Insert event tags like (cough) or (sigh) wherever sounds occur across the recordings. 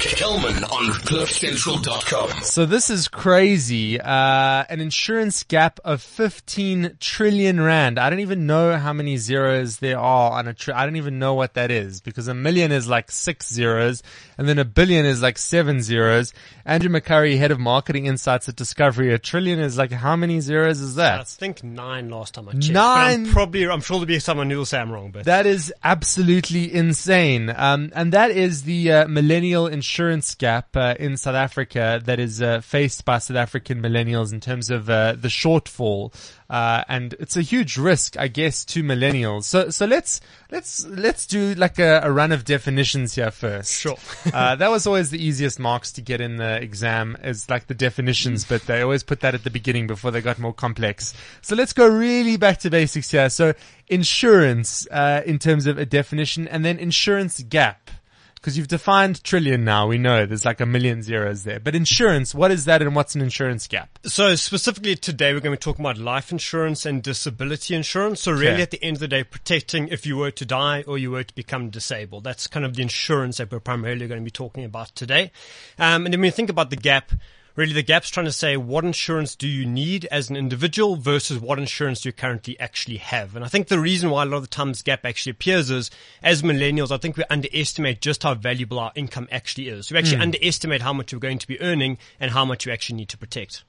Kelman on CliffCentral.com. So this is crazy. Uh, an insurance gap of 15 trillion rand. I don't even know how many zeros there are on a tri- I don't even know what that is because a million is like six zeros and then a billion is like seven zeros. Andrew McCurry, head of marketing insights at Discovery. A trillion is like how many zeros is that? I think nine last time I checked. Nine? I'm probably, I'm sure there'll be someone who will say I'm wrong, but That is absolutely insane. Um, and that is the uh, millennial insurance gap uh, in South Africa that is uh, faced by South African millennials in terms of uh, the shortfall. Uh, and it's a huge risk, I guess, to millennials. So, so let's, let's, let's do like a, a run of definitions here first. Sure. (laughs) uh, that was always the easiest marks to get in the exam is like the definitions, but they always put that at the beginning before they got more complex. So let's go really back to basics here. So insurance, uh, in terms of a definition and then insurance gap. Because you've defined trillion now, we know there's like a million zeros there. But insurance, what is that and what's an insurance gap? So specifically today, we're going to be talking about life insurance and disability insurance. So really, Okay. at the end of the day, protecting if you were to die or you were to become disabled. That's kind of the insurance that we're primarily going to be talking about today. Um, and then when you think about the gap, really the gap's trying to say what insurance do you need as an individual versus what insurance do you currently actually have. And I think the reason why a lot of the times gap actually appears is as millennials, I think we underestimate just how valuable our income actually is. We actually underestimate how much we're going to be earning and how much we actually need to protect.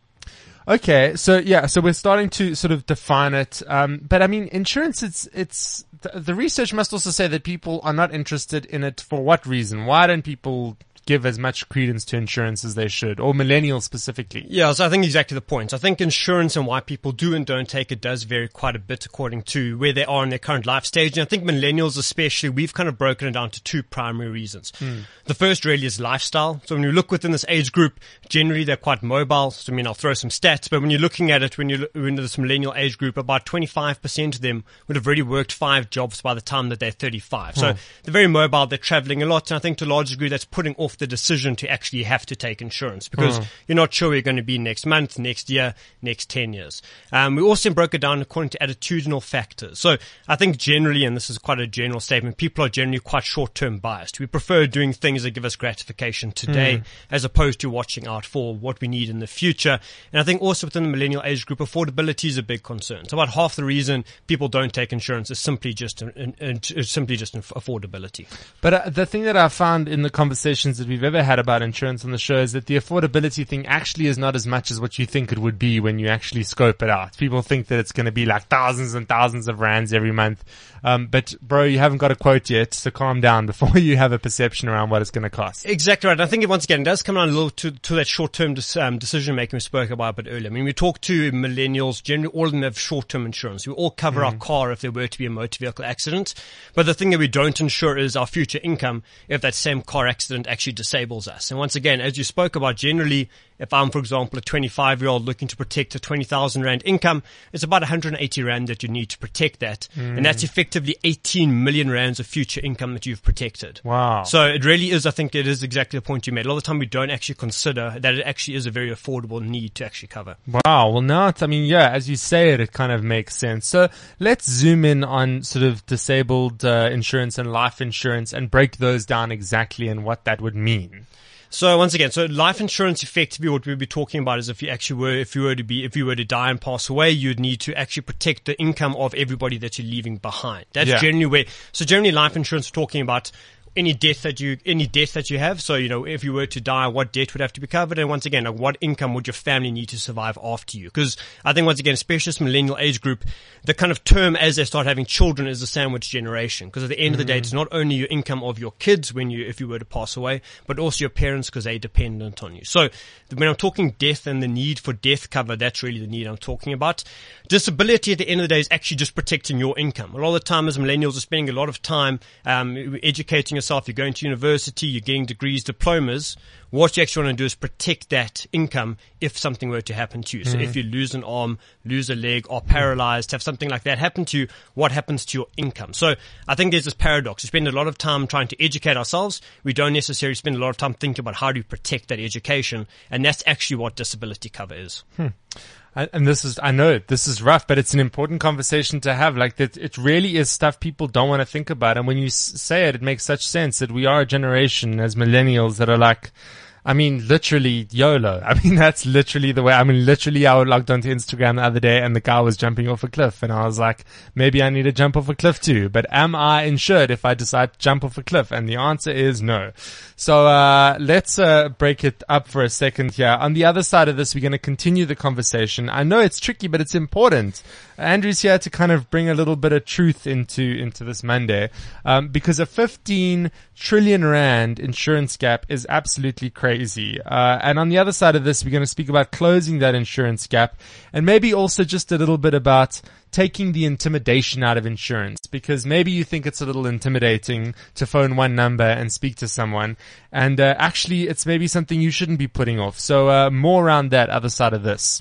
Okay, so yeah, so we're starting to sort of define it. Um, but I mean, insurance, it's, it's, the, the research must also say that people are not interested in it for what reason? Why don't people give as much credence to insurance as they should, or millennials specifically? Yeah, so I think exactly the point. I think insurance and why people do and don't take it does vary quite a bit according to where they are in their current life stage. And I think millennials especially, we've kind of broken it down to two primary reasons. Hmm. The first really is lifestyle. So when you look within this age group, generally they're quite mobile. So I mean, I'll throw some stats, but when you're looking at it, when you're in this millennial age group, about 25% of them would have already worked five jobs by the time that they're 35. So hmm. they're very mobile. They're traveling a lot. And I think to a large degree, that's putting off the decision to actually have to take insurance because you're not sure where you're going to be next month, next year, next 10 years. Um, we also broke it down according to attitudinal factors. So I think generally, and this is quite a general statement, people are generally quite short-term biased. We prefer doing things that give us gratification today as opposed to watching out for what we need in the future. And I think also within the millennial age group, affordability is a big concern. So about half the reason people don't take insurance is simply just, simply just an affordability. But uh, the thing that I found in the conversations that we've ever had about insurance on the show is that the affordability thing actually is not as much as what you think it would be when you actually scope it out. People think that it's going to be like thousands and thousands of rands every month. Um, but bro, you haven't got a quote yet, so calm down (laughs) before you have a perception around what it's going to cost. Exactly right. I think it, once again, it does come down a little to, to that short-term dis, um, decision making we spoke about a bit earlier. I mean, we talk to millennials, generally all of them have short-term insurance. We all cover our car if there were to be a motor vehicle accident. But the thing that we don't insure is our future income if that same car accident actually disables us. And once again, as you spoke about, generally, if I'm, for example, a 25 year old looking to protect a 20,000 Rand income, it's about 180 Rand that you need to protect that. And that's effectively 18 million Rands of future income that you've protected. Wow. So it really is, I think it is exactly the point you made. A lot of the time we don't actually consider that it actually is a very affordable need to actually cover. Wow. Well, now it's, I mean, yeah, as you say it, it kind of makes sense. So let's zoom in on sort of disabled uh, insurance and life insurance and break those down exactly and what that would mean. So once again, so life insurance effectively what we'd be talking about is if you actually were, if you were to be, if you were to die and pass away, you'd need to actually protect the income of everybody that you're leaving behind. That's Yeah. generally where, so generally life insurance we're talking about any debt that you, any death that you have. So, you know, if you were to die, what debt would have to be covered? And once again, like, what income would your family need to survive after you? Because I think once again, especially this millennial age group, the kind of term as they start having children is the sandwich generation. Because at the end of the day, it's not only your income of your kids when you, if you were to pass away, but also your parents because they're dependent on you. So when I'm talking death and the need for death cover, that's really the need I'm talking about. Disability at the end of the day is actually just protecting your income. A lot of the time as millennials are spending a lot of time, um, educating yourself. You're going to university, you're getting degrees, diplomas. What you actually want to do is protect that income if something were to happen to you. So if mm. you lose an arm, lose a leg, or paralyzed, have something like that happen to you, what happens to your income? So I think there's this paradox. We spend a lot of time trying to educate ourselves. We don't necessarily spend a lot of time thinking about how do you protect that education. And that's actually what disability cover is. Hmm. And this is, I know this is rough, but it's an important conversation to have. Like that, it really is stuff people don't want to think about. And when you say it, it makes such sense that we are a generation as millennials that are like, I mean, literally YOLO. I mean, (laughs) that's literally the way. I mean, literally, I logged onto Instagram the other day and the guy was jumping off a cliff, and I was like, maybe I need to jump off a cliff too. But am I insured if I decide to jump off a cliff? And the answer is no. So uh, let's uh, break it up for a second here. On the other side of this, we're going to continue the conversation. I know it's tricky, but it's important. Andrew's here to kind of bring a little bit of truth into into this Monday, um, because a 15 trillion rand insurance gap is absolutely crazy. Uh, and on the other side of this, we're going to speak about closing that insurance gap, and maybe also just a little bit about taking the intimidation out of insurance because maybe you think it's a little intimidating to phone one number and speak to someone and uh, actually it's maybe something you shouldn't be putting off. So uh, more around that other side of this.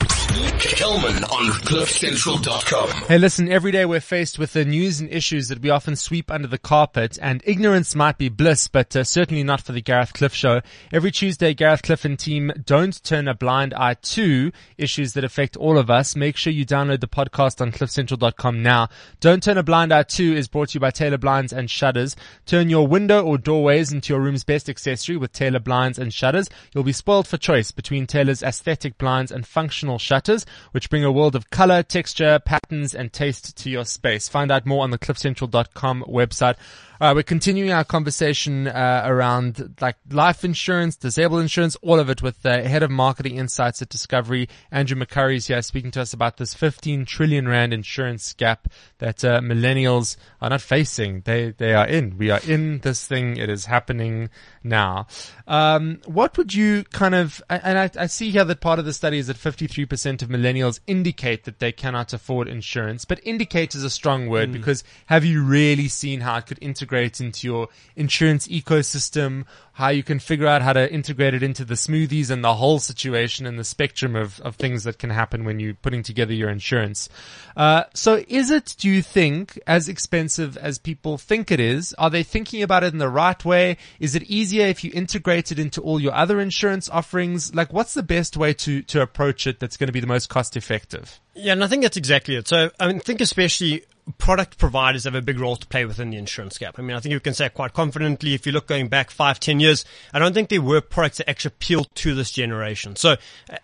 Kelman on cliffcentral.com. Hey, listen, every day we're faced with the news and issues that we often sweep under the carpet, and ignorance might be bliss, but uh, certainly not for the Gareth Cliff Show. Every Tuesday, Gareth Cliff and team don't turn a blind eye to issues that affect all of us. Make sure you download the podcast on cliffcentral.com now. Don't turn a blind eye to is brought to you by Taylor Blinds and Shutters. Turn your window or doorways into your room's best accessory with Taylor Blinds and Shutters. You'll be spoiled for choice between Taylor's aesthetic blinds and functional shutters which bring a world of color, texture, patterns, and taste to your space. Find out more on the cliffcentral.com website. Uh, we're continuing our conversation uh, around like life insurance, disabled insurance, all of it with the head of marketing insights at Discovery, Andrew McCurry is here speaking to us about this 15 trillion rand insurance gap that uh, millennials are not facing. They they are in. We are in this thing. It is happening now. Um, what would you kind of? And I, I see here that part of the study is that 53% of millennials indicate that they cannot afford insurance. But indicate is a strong word mm. because have you really seen how it could integrate into your insurance ecosystem, how you can figure out how to integrate it into the smoothies and the whole situation and the spectrum of, of things that can happen when you're putting together your insurance. Uh, so is it, do you think, as expensive as people think it is? Are they thinking about it in the right way? Is it easier if you integrate it into all your other insurance offerings? Like what's the best way to, to approach it that's going to be the most cost effective? Yeah, and I think that's exactly it. So I mean, think especially product providers have a big role to play within the insurance gap. I mean, I think you can say quite confidently, if you look going back five, ten years, I don't think there were products that actually appealed to this generation. So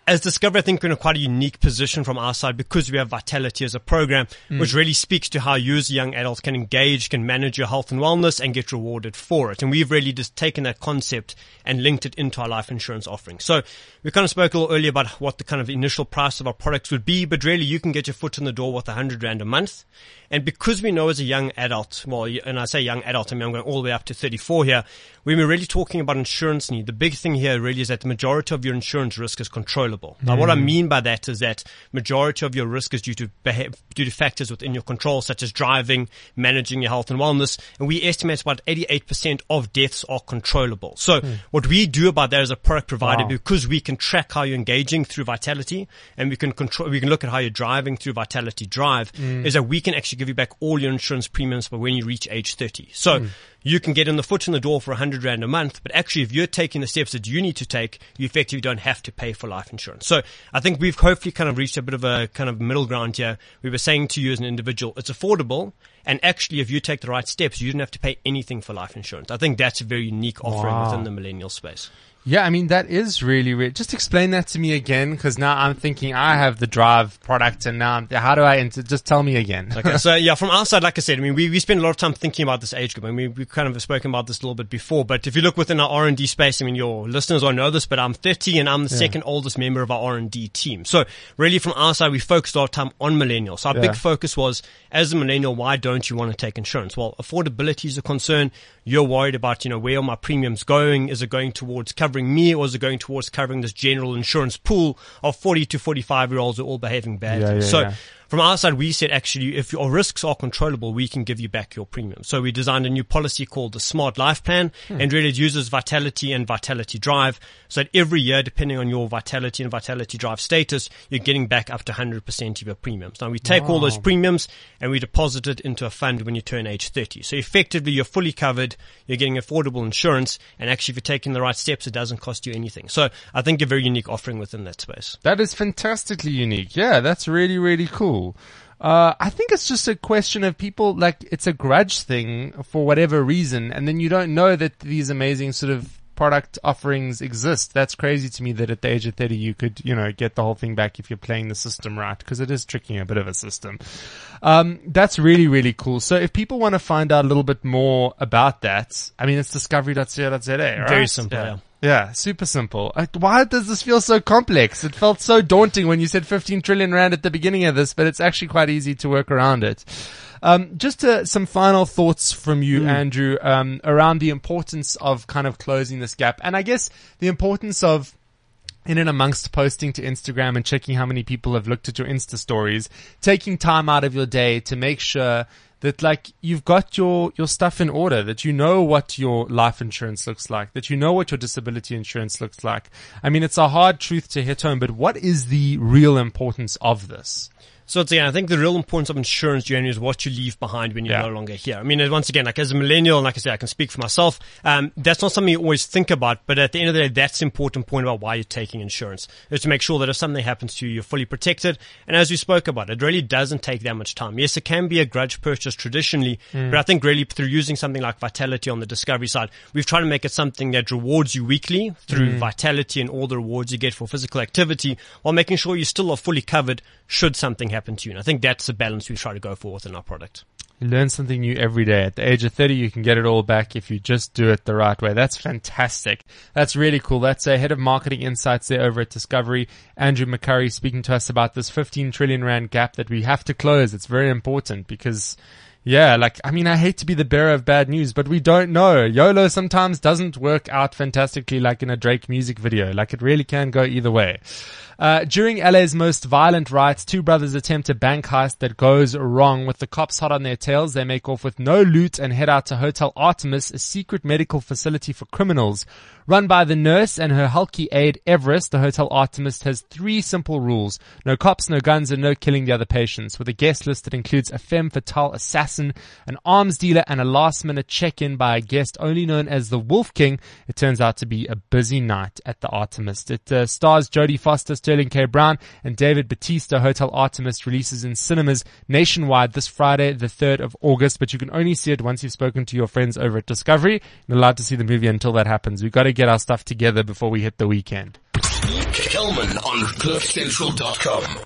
as Discovery, I think we're in a quite a unique position from our side because we have Vitality as a program, mm. which really speaks to how you as a young adult can engage, can manage your health and wellness and get rewarded for it. And we've really just taken that concept and linked it into our life insurance offering. So we kind of spoke a little earlier about what the kind of initial price of our products would be, but really you can get your foot in the door with hundred rand a month. And because we know as a young adult, well, and I say young adult, I mean, I'm going all the way up to 34 here, when we're really talking about insurance need, the big thing here really is that the majority of your insurance risk is controllable. Now, what I mm. mean by that is that majority of your risk is due to due to factors within your control, such as driving, managing your health and wellness. And we estimate about 88% of deaths are controllable. So mm. what we do about that as a product provider, wow. because we can track how you're engaging through Vitality and we can control, we can look at how you're driving through Vitality Drive, mm. is that we can actually give you back all your insurance premiums for when you reach age 30. So mm. you can get in the foot in the door for 100 rand a month, but actually if you're taking the steps that you need to take, you effectively don't have to pay for life insurance. So I think we've hopefully kind of reached a bit of a kind of middle ground here. We were saying to you as an individual, it's affordable. And actually, if you take the right steps, you don't have to pay anything for life insurance. I think that's a very unique offering wow. within the millennial space. Yeah, I mean that is really weird. Just explain that to me again, because now I'm thinking I have the Drive product, and now I'm, how do I enter? Just tell me again. okay, so (laughs) yeah, from our side, like I said, I mean we, we spend a lot of time thinking about this age group. I mean we, have kind of spoken about this a little bit before, but if you look within our R and D space, I mean your listeners will know this, but I'm 30 and I'm the yeah. second oldest member of our R and D team. So really, from our side, we focused a lot of time on millennials. So our yeah. big focus was, as a millennial, why don't you want to take insurance? Well, affordability is a concern. You're worried about, you know, where are my premiums going? Is it going towards covering me, or is it going going towards covering this general insurance pool of 40 to 45 year olds who are all behaving badly. Yeah, yeah, so yeah. From our side, we said actually, if your risks are controllable, we can give you back your premium. So we designed a new policy called the Smart Life Plan, hmm. and really it uses Vitality and Vitality Drive. So that every year, depending on your Vitality and Vitality Drive status, you're getting back up to 100% of your premiums. Now we take wow. all those premiums and we deposit it into a fund when you turn age 30. So effectively, you're fully covered. You're getting affordable insurance, and actually, if you're taking the right steps, it doesn't cost you anything. So I think a very unique offering within that space. That is fantastically unique. Yeah, that's really really cool. Uh, I think it's just a question of people like it's a grudge thing for whatever reason, and then you don't know that these amazing sort of product offerings exist. That's crazy to me that at the age of 30 you could, you know, get the whole thing back if you're playing the system right, because it is tricking a bit of a system. Um, that's really, really cool. So if people want to find out a little bit more about that, I mean, it's discovery.co.za, right? Very simple, yeah. yeah. Yeah, super simple. Why does this feel so complex? It felt so daunting when you said 15 trillion rand at the beginning of this, but it's actually quite easy to work around it. Um, just uh, some final thoughts from you, mm. Andrew, um, around the importance of kind of closing this gap, and I guess the importance of in and amongst posting to Instagram and checking how many people have looked at your Insta stories, taking time out of your day to make sure that like you've got your your stuff in order that you know what your life insurance looks like that you know what your disability insurance looks like. I mean it's a hard truth to hit home but what is the real importance of this so it's, yeah, I think the real importance of insurance journey is what you leave behind when you're yeah. no longer here. I mean, once again, like as a millennial, like I said, I can speak for myself. Um, that's not something you always think about, but at the end of the day, that's the important point about why you're taking insurance is to make sure that if something happens to you, you're fully protected. And as we spoke about, it really doesn't take that much time. Yes, it can be a grudge purchase traditionally, mm. but I think really through using something like Vitality on the Discovery side, we've tried to make it something that rewards you weekly through mm. Vitality and all the rewards you get for physical activity while making sure you still are fully covered should something happen to you. And I think that's the balance we try to go for within our product. You learn something new every day. At the age of 30, you can get it all back if you just do it the right way. That's fantastic. That's really cool. That's a head of marketing insights there over at Discovery, Andrew McCurry, speaking to us about this 15 trillion rand gap that we have to close. It's very important because yeah, like, I mean, I hate to be the bearer of bad news, but we don't know. YOLO sometimes doesn't work out fantastically like in a Drake music video. Like, it really can go either way. Uh, during LA's most violent riots, two brothers attempt a bank heist that goes wrong. With the cops hot on their tails, they make off with no loot and head out to Hotel Artemis, a secret medical facility for criminals. Run by the nurse and her hulky aide Everest, the Hotel Artemis has three simple rules. No cops, no guns, and no killing the other patients. With a guest list that includes a femme fatale assassin, an arms dealer, and a last minute check-in by a guest only known as the Wolf King, it turns out to be a busy night at the Artemis. It uh, stars Jodie Foster, Sterling K. Brown, and David Batista Hotel Artemis releases in cinemas nationwide this Friday, the 3rd of August, but you can only see it once you've spoken to your friends over at Discovery. You're allowed to see the movie until that happens. We've got to get our stuff together before we hit the weekend. Kelman on.